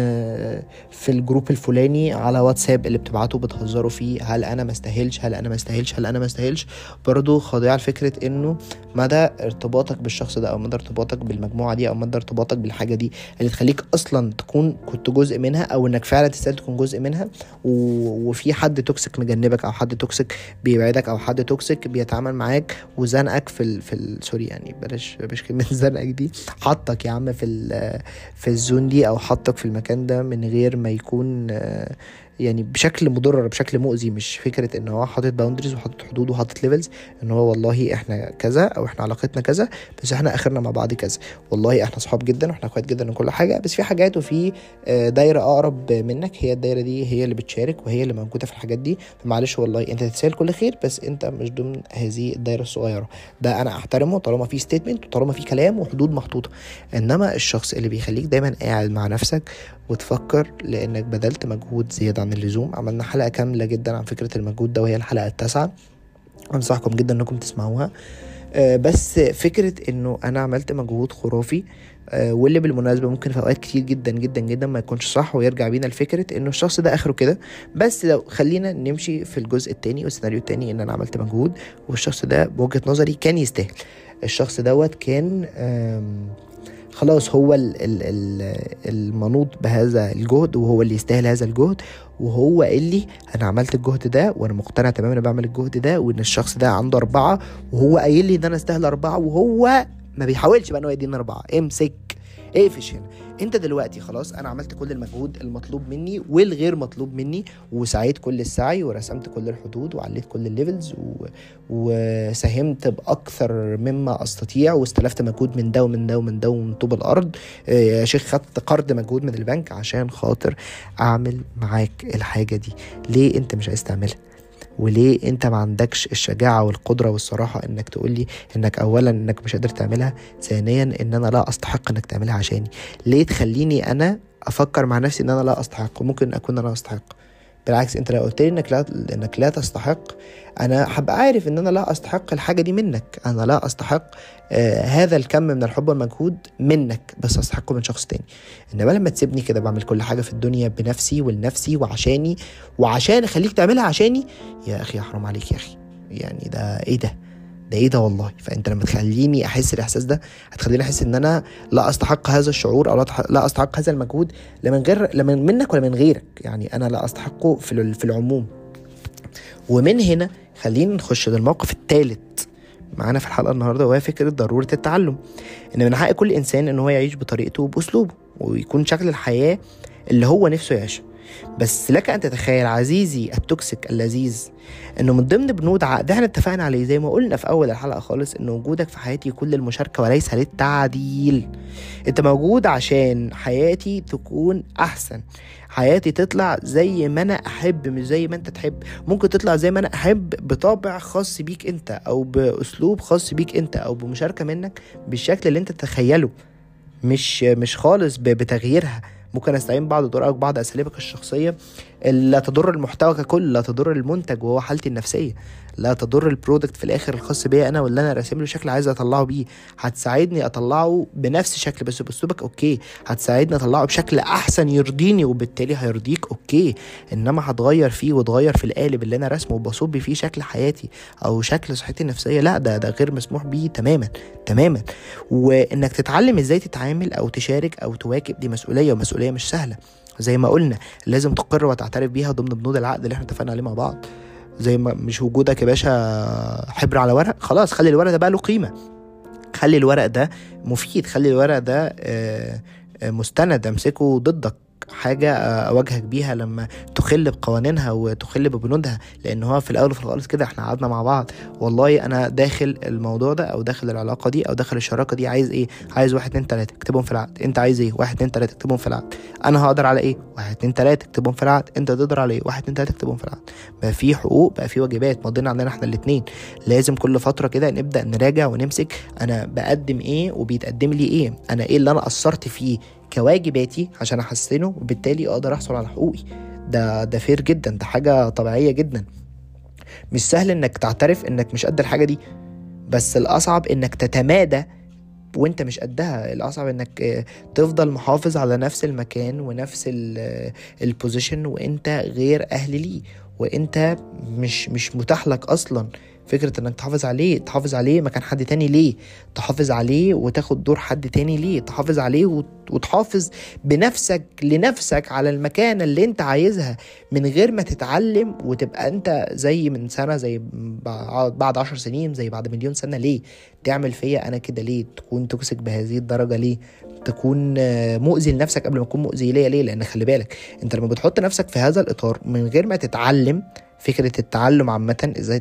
في الجروب الفلاني على واتساب اللي بتبعته بتهزروا فيه. هل أنا ما استاهلش هل أنا ما استاهلش هل أنا ما استاهلش برضه خاضعه لفكره انه مدى ارتباطك بالشخص ده أو مدى ارتباطك بالمجموعة دي أو مدى ارتباطك بالحاجة دي اللي تخليك أصلا تكون كنت جزء منها أو انك فعلا تستاهل تكون جزء منها. وفي حد toxic مجنبك أو حد toxic بيبعدك أو حد toxic بيتعامل معاك وزنقك في ال... في ال... sorry يعني بلاش بلاش كلمة زنقك دي حطك يا عم في ال... في ال zone دي أو حطك في المكان ده من غير ما يكون يعني بشكل مضر بشكل مؤذي مش فكرة إن هو حاطط boundaries وحاطط حدود وحاطط levels إن هو والله إحنا كذا أو إحنا علاقتنا كذا بس إحنا آخرنا مع بعض كذا. والله إحنا صحاب جدا وإحنا إخوات جدا وكل حاجة بس في حاجات وفي دايرة أقرب منك هي الدايرة دي هي اللي بتشارك وهي اللي موجودة في الحاجات دي. فمعلش والله أنت تستاهل كل خير بس أنت مش ضمن هذه الدايرة الصغيرة. ده أنا أحترمه طالما في ستيتمنت وطالما في كلام وحدود محطوطة. إنما الشخص اللي بيخليك دايما قاعد مع نفسك وتفكر لأنك بذلت مجهود زيادة عن اللزوم. عملنا حلقة كاملة جدا عن فكرة المجهود ده وهي الحلقة التاسعة. أنصحكم جدا إنكم تسمعوها. آه، بس فكرة إنه أنا عملت مجهود خرافي آه، واللي بالمناسبة ممكن في أوقات كتير جدا جدا جدا ما يكونش صح ويرجع بينا لفكرة إنه الشخص ده آخره كده. بس لو خلينا نمشي في الجزء التاني والسيناريو التاني إن أنا عملت مجهود والشخص ده بوجهة نظري كان يستاهل. الشخص دوت كان خلاص هو المنوط بهذا الجهد وهو اللي يستاهل هذا الجهد وهو اللي أنا عملت الجهد ده وأنا مقتنع تماما أنا بعمل الجهد ده وإن الشخص ده عنده أربعة وهو قايل لي إن أنا أستاهل أربعة وهو ما بيحاولش بقى إن هو يديني أربعة. امسك. اقفش هنا انت دلوقتي خلاص أنا عملت كل المجهود المطلوب مني والغير مطلوب مني وسعيت كل السعي ورسمت كل الحدود وعليت كل الليفلز و... وساهمت بأكثر مما أستطيع واستلفت مجهود من ده ومن ده ومن ده ومن طوب الأرض. آه، يا شيخ خدت قرض مجهود من البنك عشان خاطر أعمل معاك الحاجة دي. ليه انت مش عايز تعملها؟ وليه انت ما عندكش الشجاعة والقدرة والصراحة انك تقولي انك اولا انك مش قادر تعملها ثانيا ان أنا لا أستحق انك تعملها عشاني. ليه تخليني أنا أفكر مع نفسي إن أنا لا أستحق؟ وممكن أكون أنا أستحق. بالعكس انت لو قلت لي إنك لا إنك لا تستحق أنا هبقى عارف إن أنا لا أستحق الحاجة دي منك. أنا لا أستحق آه هذا الكم من الحب والمجهود منك بس أستحقه من شخص تاني. إنما لما تسيبني كده بعمل كل حاجة في الدنيا بنفسي ولنفسي وعشاني وعشان أخليك تعملها عشاني يا أخي حرام عليك يا أخي. يعني ده إيه ده؟ ده إيه ده والله. فأنت لما تخليني أحس الإحساس ده هتخليني أحس إن أنا لا أستحق هذا الشعور أو لا أستحق هذا المجهود لا من غير لا من منك ولا من غيرك. يعني أنا لا أستحقه في في العموم. ومن هنا خلينا نخش للموقف الثالث معانا في الحلقة النهارده وهي فكرة ضرورة التعلم. إن من حق كل إنسان إن هو يعيش بطريقته وبأسلوبه ويكون شكل الحياة اللي هو نفسه يعيشها. بس لك أن تتخيل عزيزي التوكسيك اللذيذ إنه من ضمن بنود عقد إحنا اتفقنا عليه زي ما قلنا في أول الحلقة خالص إن وجودك في حياتي يكون للمشاركه وليس للتعديل. أنت موجود عشان حياتي تكون أحسن. حياتي تطلع زي ما أنا أحب مش زي ما أنت تحب. ممكن تطلع زي ما أنا أحب بطابع خاص بيك أنت أو بأسلوب خاص بيك أنت أو بمشاركة منك بالشكل اللي أنت تتخيله. مش مش خالص بتغييرها. ممكن استعين بعض طرقك بعض أساليبك الشخصية. لا تضر المحتوى ككل لا تضر المنتج وهو حالتي النفسية لا تضر ال product في الآخر الخاص بيا أنا واللي أنا راسم له شكل عايز أطلعه بيه. هتساعدني أطلعه بنفس الشكل بس بأسلوبك okay. هتساعدني أطلعه بشكل أحسن يرضيني وبالتالي هيرضيك أوكي. إنما هتغير فيه وتغير في القالب اللي أنا راسمه وبصب فيه شكل حياتي أو شكل صحتي النفسية لا ده ده غير مسموح بيه تماما تماما. وإنك تتعلم إزاي تتعامل أو تشارك أو تواكب دي مسؤولية ومسؤولية مش سهلة. زي ما قلنا لازم تقر وتعترف بيها ضمن بنود العقد اللي إحنا اتفقنا عليه مع بعض. زي ما مش وجودك يا باشا حبر على ورق خلاص خلي الورق ده بقى له قيمة. خلي الورق ده مفيد خلي الورق ده آه، آه، مستند امسكه ضدك. حاجة أواجهك بيها لما تخل بقوانينها وتخل ببنودها لأن هو في الأول وفي الخالص كده إحنا قعدنا مع بعض. والله أنا داخل الموضوع ده أو داخل العلاقة دي أو داخل الشراكة دي عايز إيه؟ عايز واحد اتنين تلاتة اكتبهم في العقد. أنت عايز إيه؟ واحد اتنين تلاتة اكتبهم في العقد. أنا هقدر على إيه؟ واحد اتنين تلاتة اكتبهم في العقد. أنت تقدر على إيه؟ واحد اتنين تلاتة اكتبهم في العقد. بقى في حقوق بقى في واجبات مضينا عندنا إحنا الاتنين. لازم كل فترة كده نبدأ نراجع ونمسك أنا بقدم إيه وبيتقدم لي إيه. أنا إيه اللي أنا قصرت فيه؟ كواجباتي عشان أحسنه وبالتالي أقدر أحصل على حقوقي. ده ده fair جدا ده حاجة طبيعية جدا. مش سهل إنك تعترف إنك مش قد الحاجة دي بس الأصعب إنك تتمادى وأنت مش قدها. الأصعب إنك تفضل محافظ على نفس المكان ونفس ال position وأنت غير أهل ليه. وأنت مش مش متاح لك أصلا. فكرة إنك تحافظ عليه تحافظ عليه مكان حد تاني ليه. تحافظ عليه وتاخد دور حد تاني ليه. تحافظ عليه وتحافظ بنفسك لنفسك على المكانة اللي أنت عايزها من غير ما تتعلم وتبقى أنت زي من سنة زي بعد عشر سنين زي بعد مليون سنة. ليه؟ تعمل فيا أنا كده ليه؟ تكون توكسيك بهذه الدرجة ليه؟ تكون مؤذي لنفسك قبل ما تكون مؤذي ليا ليه؟ لأن خلي بالك أنت لما بتحط نفسك في هذا الإطار من غير ما تتعلم فكرة التعلم عامة إزاي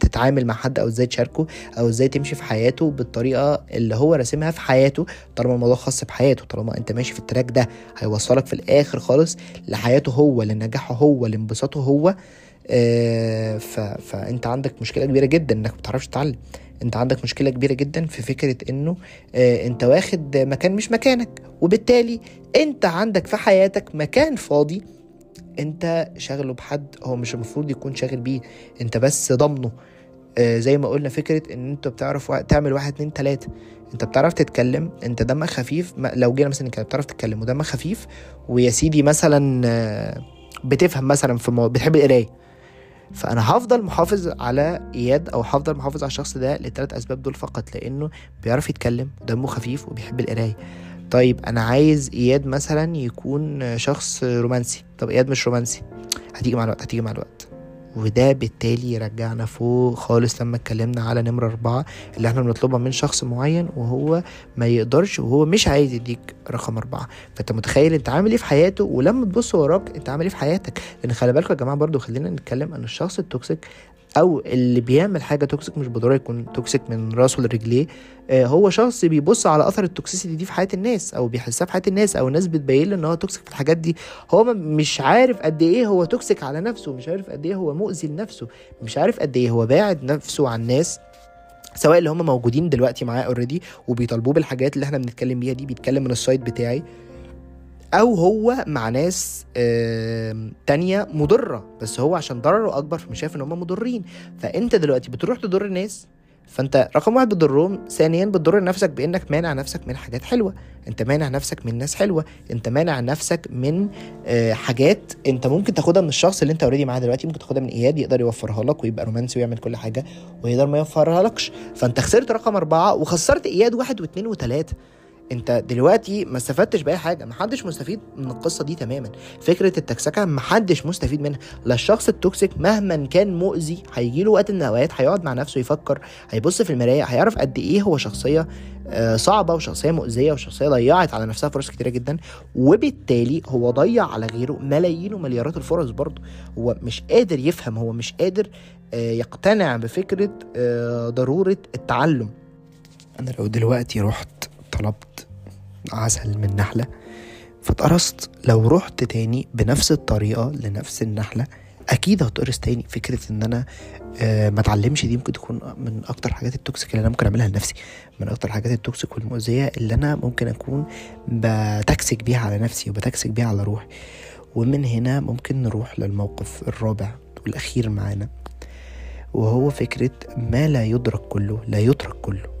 تتعامل مع حد أو إزاي تشاركه أو إزاي تمشي في حياته بالطريقة اللي هو راسمها في حياته طالما الموضوع خاص بحياته طالما أنت ماشي في التراك ده هيوصلك في الآخر خالص لحياته هو لنجاحه هو لانبساطه هو آه فأنت عندك مشكلة كبيرة جدا إنك ما بتعرفش تتعلم. أنت عندك مشكلة كبيرة جدا في فكرة إنه آه أنت واخد مكان مش مكانك وبالتالي أنت عندك في حياتك مكان فاضي انت شاغله بحد هو مش المفروض يكون شاغل بيه انت بس ضامنه. آه زي ما قلنا فكرة إن انت بتعرف تعمل واحد اتنين تلاتة. أنت بتعرف تتكلم أنت دمك خفيف لو جينا مثلا كده بتعرف تتكلم ودمك خفيف ويا سيدي مثلا آه، بتفهم مثلا في مو... بتحب القراية. فأنا هفضل محافظ على إياد أو هفضل محافظ على الشخص ده للثلاث أسباب دول فقط لأنه بيعرف يتكلم ودمه خفيف وبيحب القراية. طيب أنا عايز إياد مثلا يكون شخص رومانسي. طب إياد مش رومانسي. هتيجي مع الوقت هتيجي مع الوقت. وده بالتالي يرجعنا فوق خالص لما اتكلمنا على نمرة أربعة اللي إحنا بنطلبها من شخص معين وهو ما يقدرش وهو مش عايز يديك رقم أربعة. فأنت متخيل أنت عامل إيه في حياته؟ ولما تبص وراك أنت عامل إيه في حياتك؟ لأن خلي بالكم يا جماعة برضو خلينا نتكلم أن الشخص التوكسيك أو اللي بيعمل حاجة toxic مش بالضرورة يكون toxic من راسه لرجليه آه هو شخص بيبص على أثر ال toxicity دي في حياة الناس أو بيحسها في حياة الناس أو الناس بتبين له إن هو toxic في الحاجات دي. هو مش عارف قد إيه هو toxic على نفسه مش عارف قد إيه هو مؤذي لنفسه مش عارف قد إيه هو باعد نفسه عن الناس. سواء اللي هم موجودين دلوقتي معاه already وبيطالبوه بالحاجات اللي إحنا بنتكلم بيها دي بيتكلم من ال side بتاعي. أو هو مع ناس تانية مضرة. بس هو عشان ضرره أكبر فمش شايف إن هم مضرين. فأنت دلوقتي بتروح تضر الناس فأنت رقم واحد بتضرهم ثانيا بتضر نفسك بإنك مانع نفسك من حاجات حلوة. أنت مانع نفسك من ناس حلوة. أنت مانع نفسك من آه، حاجات أنت ممكن تاخدها من الشخص اللي أنت اوريدي معاه دلوقتي. ممكن تاخدها من إياد يقدر يوفرها لك ويبقى رومانسي ويعمل كل حاجة ويقدر ما يوفرها لكش. فأنت خسرت رقم أربعة وخسرت إياد واحد واثنين وثلاثة. انت دلوقتي ما استفدتش بأي حاجة محدش مستفيد من القصة دي تماما. فكرة التكسكة محدش مستفيد منها. لا الشخص التوكسيك مهما كان مؤذي هيجي له وقت من الأوقات هيقعد مع نفسه يفكر هيبص في المراية هيعرف قد إيه هو شخصية آه، صعبة وشخصية مؤذية وشخصية ضيعت على نفسها فرص كتيرة جدا. وبالتالي هو ضيع على غيره ملايين ومليارات الفرص برضه. هو مش قادر يفهم هو مش قادر آه، يقتنع بفكرة آه، ضرورة التعلم. أنا لو دلوقتي رحت طلبت عسل من نحلة. فاتقرصت. لو رحت تاني بنفس الطريقة لنفس النحلة أكيد هتقرص تاني. فكرة إن أنا آه ما اتعلمش دي ممكن تكون من أكتر حاجات ال toxic اللي أنا ممكن أعملها لنفسي. من أكتر حاجات ال toxic والمؤذية اللي أنا ممكن أكون بتكسك بيها على نفسي وبتكسك بيها على روحي. ومن هنا ممكن نروح للموقف الرابع والأخير معانا وهو فكرة ما لا يدرك كله لا يترك كله.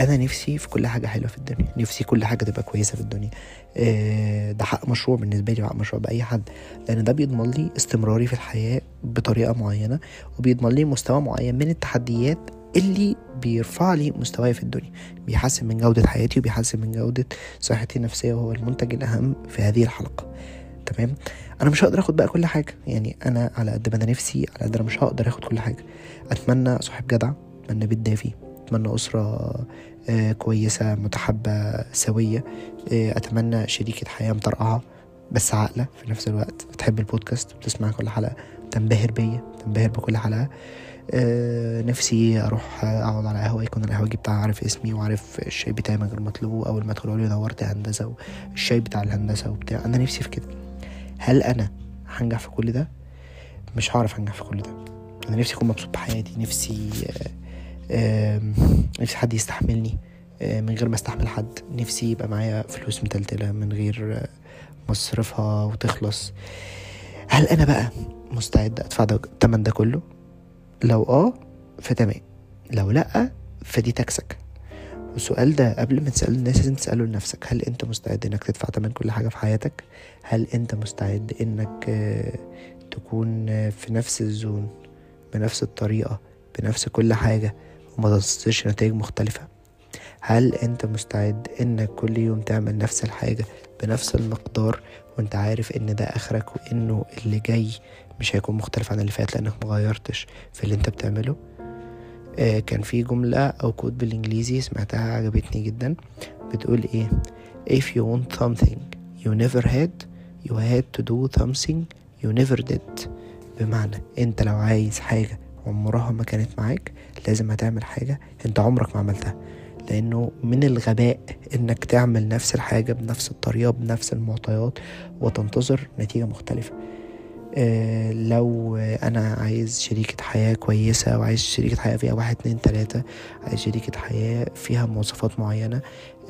أنا نفسي في كل حاجة حلوة في الدنيا. نفسي كل حاجة تبقى كويسة في الدنيا. آه، ده حق مشروع بالنسبة لي وحق مشروع بأي حد. لأن ده بيضمن لي استمراري في الحياة بطريقة معينة وبيضمن لي مستوى معين من التحديات اللي بيرفع لي مستواي في الدنيا. بيحسن من جودة حياتي وبيحسن من جودة صحتي النفسية وهو المنتج الأهم في هذه الحلقة. تمام؟ أنا مش هقدر أخد بقى كل حاجة. يعني أنا على قد ما أنا نفسي على قد أنا مش هقدر أخد كل حاجة. أتمنى صاحب جدع أتمنى بيت دافي. أتمنى أسرة آه، كويسة متحبة سوية. آه، أتمنى شريكة حياة مطرقعة بس عاقلة في نفس الوقت. بتحب البودكاست بتسمع كل حلقة. تنبهر بيا تنبهر بكل حلقة. أه نفسي أروح أقعد على قهوة يكون القهوجي بتاعي عارف اسمي وعارف الشاي بتاعي من غير ما اطلبه أول ما أدخل لي نورت هندسة والشاي بتاع الهندسة وبتاع. أنا نفسي في كده. هل أنا هنجح في كل ده؟ مش هعرف أنجح في كل ده. أنا نفسي أكون مبسوط بحياتي. نفسي أه نفسي حد يستحملني. من غير ما استحمل حد. نفسي يبقى معايا فلوس متلتلة من غير مصرفها وتخلص. هل أنا بقى مستعد أدفع ده التمن ده كله؟ لو آه فتمام. لو لأ فدي تكسك والسؤال ده قبل ما تسأله الناس لازم تسأله لنفسك. هل أنت مستعد إنك تدفع تمن كل حاجة في حياتك؟ هل أنت مستعد إنك تكون في نفس الزون بنفس الطريقة بنفس كل حاجة؟ وما تصدرش نتائج مختلفة. هل أنت مستعد انك كل يوم تعمل نفس الحاجة بنفس المقدار وأنت عارف إن ده آخرك وإنه اللي جاي مش هيكون مختلف عن اللي فات لأنك مغيرتش في اللي أنت بتعمله؟ آه كان في جملة أو كود بالإنجليزي سمعتها عجبتني جدا. بتقول إيه؟ If you want something you never had you had to do something you never did. بمعنى أنت لو عايز حاجة عمرها ما كانت معاك لازم هتعمل حاجة انت عمرك ما عملتها. لأنه من الغباء إنك تعمل نفس الحاجة بنفس الطريقة بنفس المعطيات وتنتظر نتيجة مختلفة. آه لو أنا عايز شريكة حياة كويسة وعايز شريكة حياة فيها واحد اتنين تلاتة عايز شريكة حياة فيها مواصفات معينة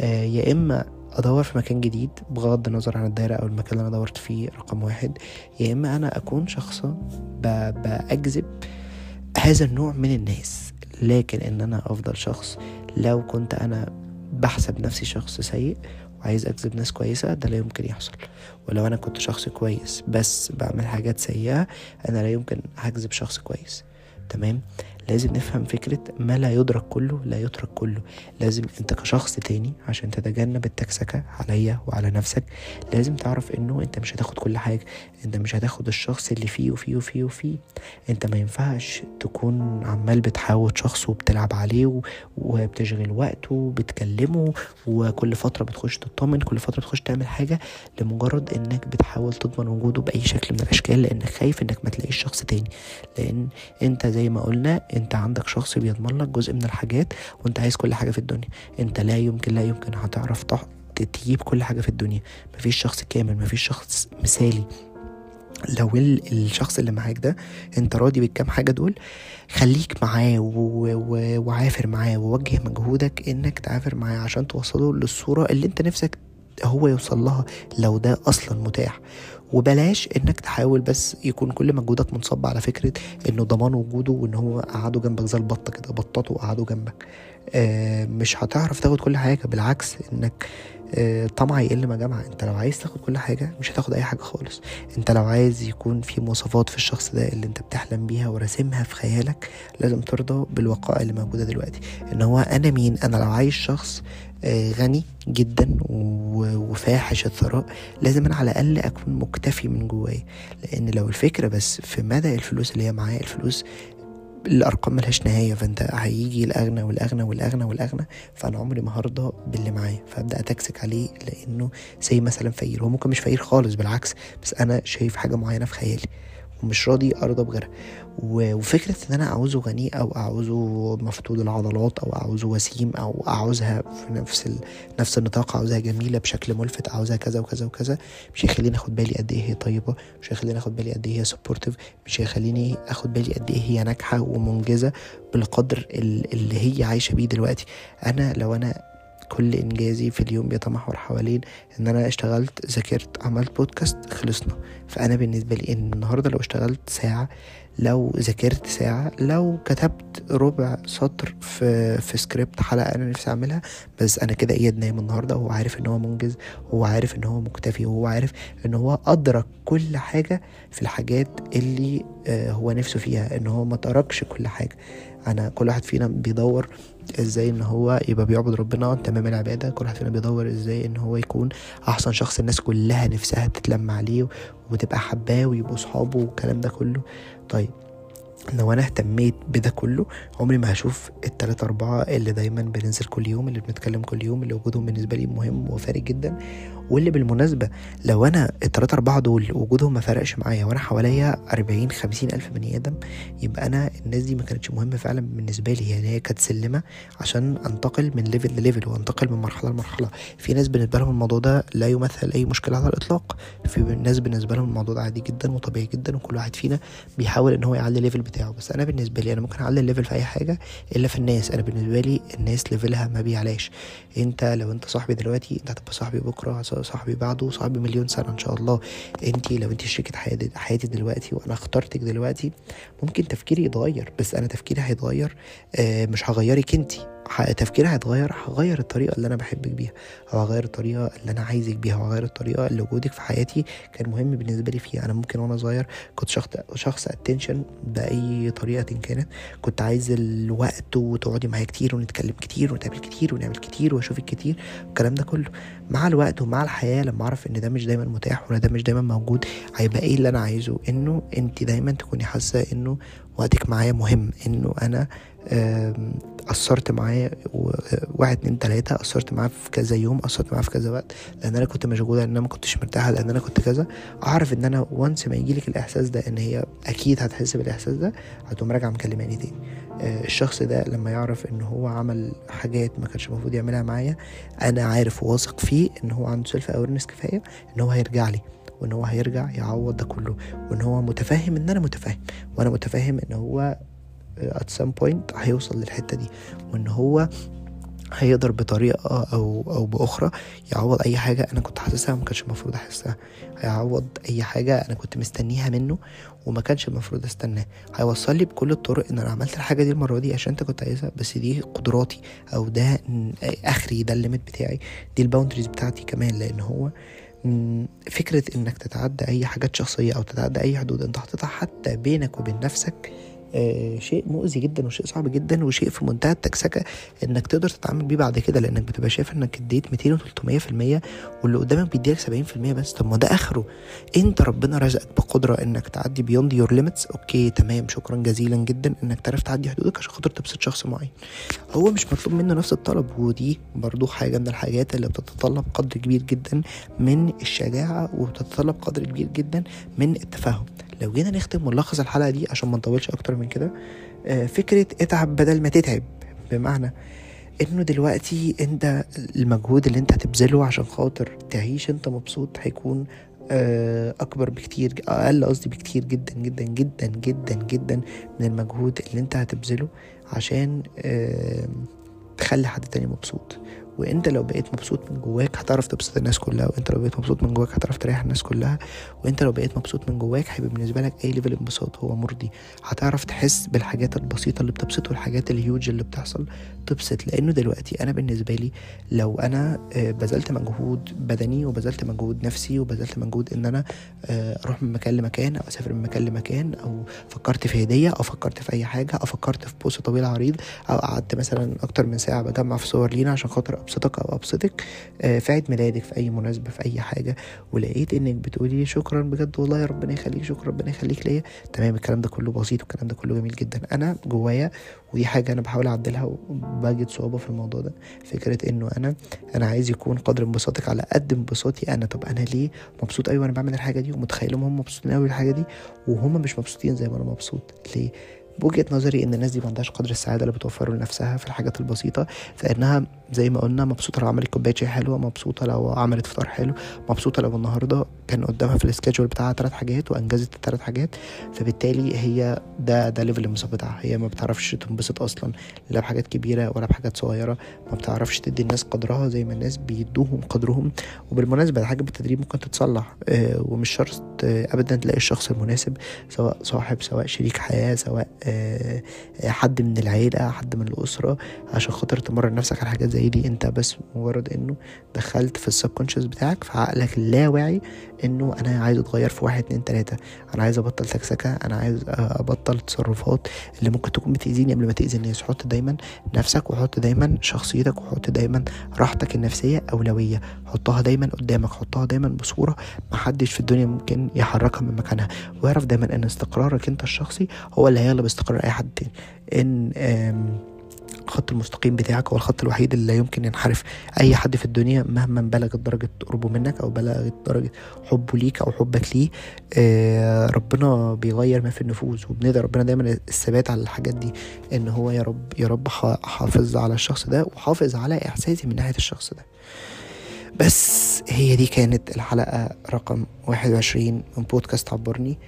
آه يا إما أدور في مكان جديد بغض النظر عن الدايرة أو المكان اللي أنا دورت فيه رقم واحد يا إما أنا أكون شخص بأجذب هذا النوع من الناس. لكن إن أنا أفضل شخص لو كنت أنا بحسب نفسي شخص سيء وعايز أجذب ناس كويسة ده لا يمكن يحصل. ولو أنا كنت شخص كويس بس بعمل حاجات سيئة أنا لا يمكن هجذب شخص كويس. تمام؟ لازم نفهم فكرة ما لا يدرك كله لا يترك كله. لازم أنت كشخص تاني عشان تتجنب التكسكة عليا وعلى نفسك لازم تعرف إنه أنت مش هتاخد كل حاجة أنت مش هتاخد الشخص اللي فيه وفيه وفيه وفيه. أنت ما ينفعش تكون عمال بتحاول شخص وبتلعب عليه وبتشغل وقته وبتكلمه وكل فترة بتخش تطمن كل فترة بتخش تعمل حاجة لمجرد إنك بتحاول تضمن وجوده بأي شكل من الأشكال لأنك خايف إنك ما تلاقيش شخص تاني. لأن أنت زي ما قلنا انت عندك شخص بيضمن لك جزء من الحاجات وانت عايز كل حاجة في الدنيا. انت لا يمكن لا يمكن هتعرف تجيب كل حاجة في الدنيا. مفيش شخص كامل مفيش شخص مثالي. لو الشخص اللي معاك ده انت راضي بالكام حاجة دول خليك معاه وعافر معاه ووجه مجهودك انك تعافر معاه عشان توصله للصورة اللي انت نفسك هو يوصل لها لو ده أصلا متاح. وبلاش إنك تحاول بس يكون كل مجهودك منصب على فكرة إنه ضمان وجوده وإن هو قعدوا جنبك زي البطه كده بططوا وقعدوا جنبك. آه مش هتعرف تاخد كل حاجة بالعكس إنك آه طمع يقل ما جمع. أنت لو عايز تاخد كل حاجة مش هتاخد أي حاجة خالص. أنت لو عايز يكون في مواصفات في الشخص ده اللي أنت بتحلم بيها وراسمها في خيالك لازم ترضى بالوقائع اللي موجودة دلوقتي. إن هو أنا مين؟ أنا لو عايز شخص آه غني جدا وفاحش الثراء لازم أنا على الأقل أكون مكتفي من جوايا. لأن لو الفكرة بس في مدى الفلوس اللي هي معايا الفلوس الأرقام ملهاش نهاية فأنت هيجي الأغنى والأغنى والأغنى والأغنى فأنا عمري ما هرضى باللي معايا. فأبدأ أتكسك عليه لأنه زي مثلا فقير. هو ممكن مش فقير خالص بالعكس بس أنا شايف حاجة معينة في خيالي. ومش راضي ارضى بغيرها. وفكرة إن أنا أعوزه غني أو أعوزه مفتول العضلات أو أعوزه وسيم أو أعوزها في نفس ال... نفس النطاق أعوزها جميلة بشكل ملفت أعوزها كذا وكذا وكذا مش هيخليني آخد بالي قد إيه هي طيبة مش هيخليني آخد بالي قد إيه هي supportive مش هيخليني آخد بالي قد إيه هي ناجحة ومنجزة بالقدر اللي هي عايشة بيه دلوقتي. أنا لو أنا كل إنجازي في اليوم بيتمحور حوالين إن أنا اشتغلت ذاكرت عملت بودكاست خلصنا. فأنا بالنسبة لي إن النهارده لو اشتغلت ساعة لو ذاكرت ساعة لو كتبت ربع سطر في في سكريبت حلقة أنا نفسي أعملها بس أنا كده إياد نايم النهاردة وهو عارف إن هو منجز وهو عارف إن هو مكتفي وهو عارف إن هو أدرك كل حاجة في الحاجات اللي آه، هو نفسه فيها إن هو ما تركش كل حاجة. أنا كل واحد فينا بيدور إزاي ان هو يبقى بيعبد ربنا تمام العبادة. كل واحد فينا بيدور إزاي ان هو يكون احسن شخص الناس كلها نفسها تتلم عليه وتبقى حباه ويبقوا صحابه والكلام ده كله. طيب لو أنا اهتميت بده كله عمري ما هشوف التلاتة أربعة اللي دايما بننزل كل يوم اللي بنتكلم كل يوم اللي وجودهم بالنسبة لي مهم وفارق جدا واللي بالمناسبة لو أنا التلاتة أربعة دول وجودهم ما فرقش معايا وأنا حواليا أربعين خمسين ألف بني آدم يبقى أنا الناس دي ما كانتش مهمة فعلا بالنسبة لي يعني هي كانت سلمة عشان أنتقل من level ل level وأنتقل من مرحلة لمرحلة. في ناس بالنسبة لهم الموضوع ده لا يمثل أي مشكلة على الإطلاق في ناس بالنسبة لهم الموضوع ده عادي جدا وطبيعي جدا وكل واحد فينا بيحاول إن هو يعلي ال level بتاعه. بس أنا بالنسبة لي أنا ممكن أعلي ال level في أي حاجة إلا في الناس. أنا بالنسبة لي الناس level ها ما بيعلاش. أنت لو أنت صاحبي دلوقتي أنت هتبقى صاحبي بكرة صاحبي بعده صاحبي مليون سنة إن شاء الله. أنت لو أنت شريكة حياتي, حياتي دلوقتي وأنا اخترتك دلوقتي ممكن تفكيري يتغير. بس أنا تفكيري هيتغير آه مش هغيرك أنت. تفكيري هيتغير هغير الطريقة اللي أنا بحبك بيها أو هغير الطريقة اللي أنا عايزك بيها وهغير الطريقة اللي وجودك في حياتي كان مهم بالنسبة لي فيها. أنا ممكن وأنا صغير كنت شخص شخص اتنشن بأي طريقة كانت كنت عايز الوقت وتقعدي معايا كتير ونتكلم كتير ونتقابل كتير ونعمل كتير وأشوفك كتير الكلام ده كله. مع الوقت ومع الحياة لما أعرف إن ده مش دايما متاح ولا ده مش دايما موجود هيبقى إيه اللي أنا عايزه؟ إنه انت دايما تكوني حاسة إنه وقتك معايا مهم إنه أنا قصرت معاه واحد اتنين تلاتة قصرت معاه في كذا يوم قصرت معاه في كذا وقت لأن أنا كنت مشغولة لأن أنا ما كنتش مرتاحة لأن أنا كنت كذا. أعرف إن أنا once ما يجيلك الإحساس ده إن هي أكيد هتحس بالإحساس ده هتقوم راجعة مكلماني تاني. آه، الشخص ده لما يعرف إن هو عمل حاجات ما كانش المفروض يعملها معايا أنا عارف وواثق فيه إن هو عنده self awareness كفاية إن هو هيرجع لي وإن هو هيرجع يعوض ده كله وإن هو متفاهم إن أنا متفاهم وأنا متفاهم إن هو at some point هيوصل للحتة دي وإن هو هيقدر بطريقة أو أو بأخرى يعوض أي حاجة أنا كنت حاسسها وما كانش المفروض أحسها. هيعوض أي حاجة أنا كنت مستنيها منه وما كانش المفروض أستناه. هيوصل لي بكل الطرق إن أنا عملت الحاجة دي المرة دي عشان أنت كنت عايزها بس دي قدراتي أو ده آخري ده ال limit بتاعي دي ال boundaries بتاعتي كمان لأن هو فكرة إنك تتعدى أي حاجات شخصية أو تتعدى أي حدود أنت حاططها حتى بينك وبين نفسك شيء مؤذي جدا وشيء صعب جدا وشيء في منتهى التكسكة إنك تقدر تتعامل بيه بعد كده لأنك بتبقى شايف إنك اديت 200 و300% واللي قدامك بيديلك 70% بس. طب ما ده آخره. أنت ربنا رزقك بقدرة إنك تعدي beyond your limits okay تمام شكرا جزيلا جدا إنك تعرف تعدي حدودك عشان خاطر تبسط شخص معين. هو مش مطلوب منه نفس الطلب ودي برضو حاجة من الحاجات اللي بتتطلب قدر كبير جدا من الشجاعة وبتتطلب قدر كبير جدا من التفاهم. لو جينا نختم ونلخص الحلقة دي عشان ما نطولش أكتر من كده فكرة اتعب بدل ما تتعب بمعنى إنه دلوقتي أنت المجهود اللي أنت هتبذله عشان خاطر تعيش أنت مبسوط هيكون أكبر بكتير أقل قصدي بكتير جدا جدا جدا جدا جدا من المجهود اللي أنت هتبذله عشان تخلي حد تاني مبسوط. وانت لو بقيت مبسوط من جواك هتعرف تبسط الناس كلها وانت لو بقيت مبسوط من جواك هتعرف تريح الناس كلها وانت لو بقيت مبسوط من جواك هيبقى بالنسبة لك أي level انبساط هو مرضي. هتعرف تحس بالحاجات البسيطة اللي بتبسط والحاجات الهيوج اللي بتحصل تبسط لأنه دلوقتي أنا بالنسبة لي لو أنا بذلت مجهود بدني وبذلت مجهود نفسي وبذلت مجهود إن أنا أروح من مكان لمكان أو أسافر من مكان لمكان أو فكرت في هدية أو فكرت في أي حاجة أو فكرت في بوست طويل عريض أو قعدت مثلا أكتر من ساعة بجمع في صور لينا عشان خاطر أبسطك أو أبسطك في عيد ميلادك في أي مناسبة في أي حاجة ولقيت إنك بتقولي شكرا بجد والله يا ربنا يخليك شكرا ربنا يخليك ليا. تمام الكلام ده كله بسيط والكلام ده كله جميل جدا. أنا جوايا ودي حاجة أنا بحاول أعدلها وبجد صعوبة في الموضوع ده فكرة إنه أنا أنا عايز يكون قدر انبساطك على قد انبساطي أنا. طب أنا ليه مبسوط قوي وأنا بعمل الحاجة دي؟ ومتخيلهم هم مبسوطين قوي بالحاجة دي؟ وهم مش مبسوطين زي ما أنا مبسوط. ليه؟ بوجهه نظري إن الناس دي ما عندهاش قدر السعادة اللي بتوفره لنفسها في الحاجات البسيطة فإنها زي ما قلنا مبسوطة لو عملت كوباية شاي حلوة مبسوطة لو عملت فطار حلو مبسوطة لو النهارده كان قدامها في ال schedule بتاعها ثلاث حاجات وأنجزت الثلاث حاجات فبالتالي هي ده ده level الانبساط بتاعها. هي ما بتعرفش تنبسط أصلا لا بحاجات كبيرة ولا بحاجات صغيرة ما بتعرفش تدي الناس قدرها زي ما الناس بيدوهم قدرهم. وبالمناسبة الحاجة بالتدريب ممكن تتصلح آه ومش شرط آه ابدا تلاقي الشخص المناسب سواء صاحب سواء شريك حياة سواء آه حد من العيلة حد من الأسرة عشان خاطر تمرن نفسك على حاجات زي دي. انت بس مجرد انه دخلت في السبكونشس بتاعك في عقلك اللاواعي انه أنا عايز اتغير في واحد اتنين تلاتة. أنا عايز ابطل تكسكه أنا عايز ابطل تصرفات اللي ممكن تكون بتأذيني قبل ما تأذي الناس. حط دايما نفسك وحط دايما شخصيتك وحط دايما راحتك النفسية أولوية. حطها دايما قدامك حطها دايما بصورة محدش في الدنيا ممكن يحركها من مكانها. واعرف دايما إن استقرارك أنت الشخصي هو اللي هيغلب استقرار أي حد تاني ان الخط المستقيم بتاعك هو الخط الوحيد اللي لا يمكن ينحرف أي حد في الدنيا مهما بلغت درجة قربه منك أو بلغت درجة حبه ليك أو حبك ليه. آه ربنا بيغير ما في النفوس وبندعي ربنا دايما الثبات على الحاجات دي إن هو يا رب يا رب حافظ على الشخص ده وحافظ على إحساسي من ناحية الشخص ده. بس هي دي كانت الحلقة رقم 21 من بودكاست عبرني.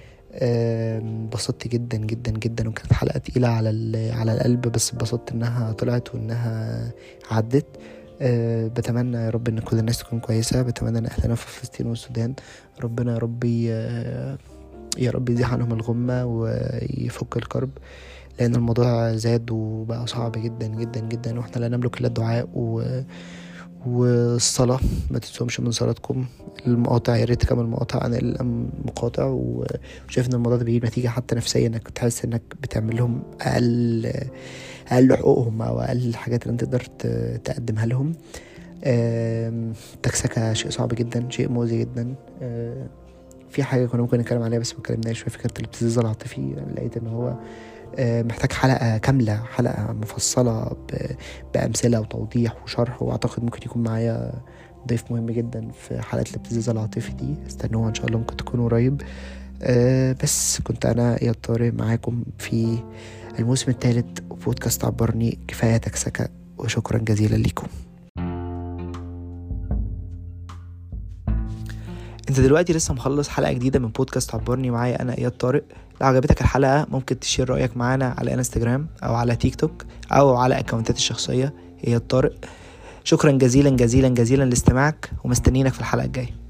انبسطت جدا جدا جدا وكانت حلقة تقيلة على على القلب بس اتبسطت إنها طلعت وإنها عدت. أه بتمنى يا رب إن كل الناس تكون كويسة. بتمنى إن أهلنا في فلسطين والسودان ربنا يا رب يا رب يزيح عنهم الغمة ويفك الكرب لأن الموضوع زاد وبقى صعب جدا جدا جدا وإحنا لا نملك إلا الدعاء و والصلاة ما تنسوش من صلاتكم. المقاطع يا ريت كمان المقاطع عن المقاطع وشايف إن الموضوع ده بيجيب نتيجة حتى نفسيا إنك تحس إنك بتعمل لهم أقل أقل حقوقهم أو أقل الحاجات اللي أنت تقدر تقدمها لهم. تكسكة شيء صعب جدا شيء مؤذي جدا. في حاجة كنا ممكن نتكلم عليها بس ما اتكلمناش في فكرة الابتزاز العاطفي لقيت إن هو محتاج حلقة كاملة حلقة مفصلة بأمثلة وتوضيح وشرح وأعتقد ممكن يكون معايا ضيف مهم جدا في حلقة الابتزاز العاطفي دي. استنوها إن شاء الله ممكن تكون قريب. بس كنت أنا يا طارق معاكم في الموسم الثالث بودكاست عبرني. كفاية تكسكة وشكرا جزيلا لكم أنت دلوقتي لسه مخلص حلقة جديدة من بودكاست عبرني. معايا أنا اياد طارق. لو عجبتك الحلقة ممكن تشير رأيك معانا على إنستجرام أو على تيك توك أو على اكونتاتي الشخصية. اياد طارق شكرا جزيلا جزيلا جزيلا لاستماعك ومستنيينك في الحلقة الجاية.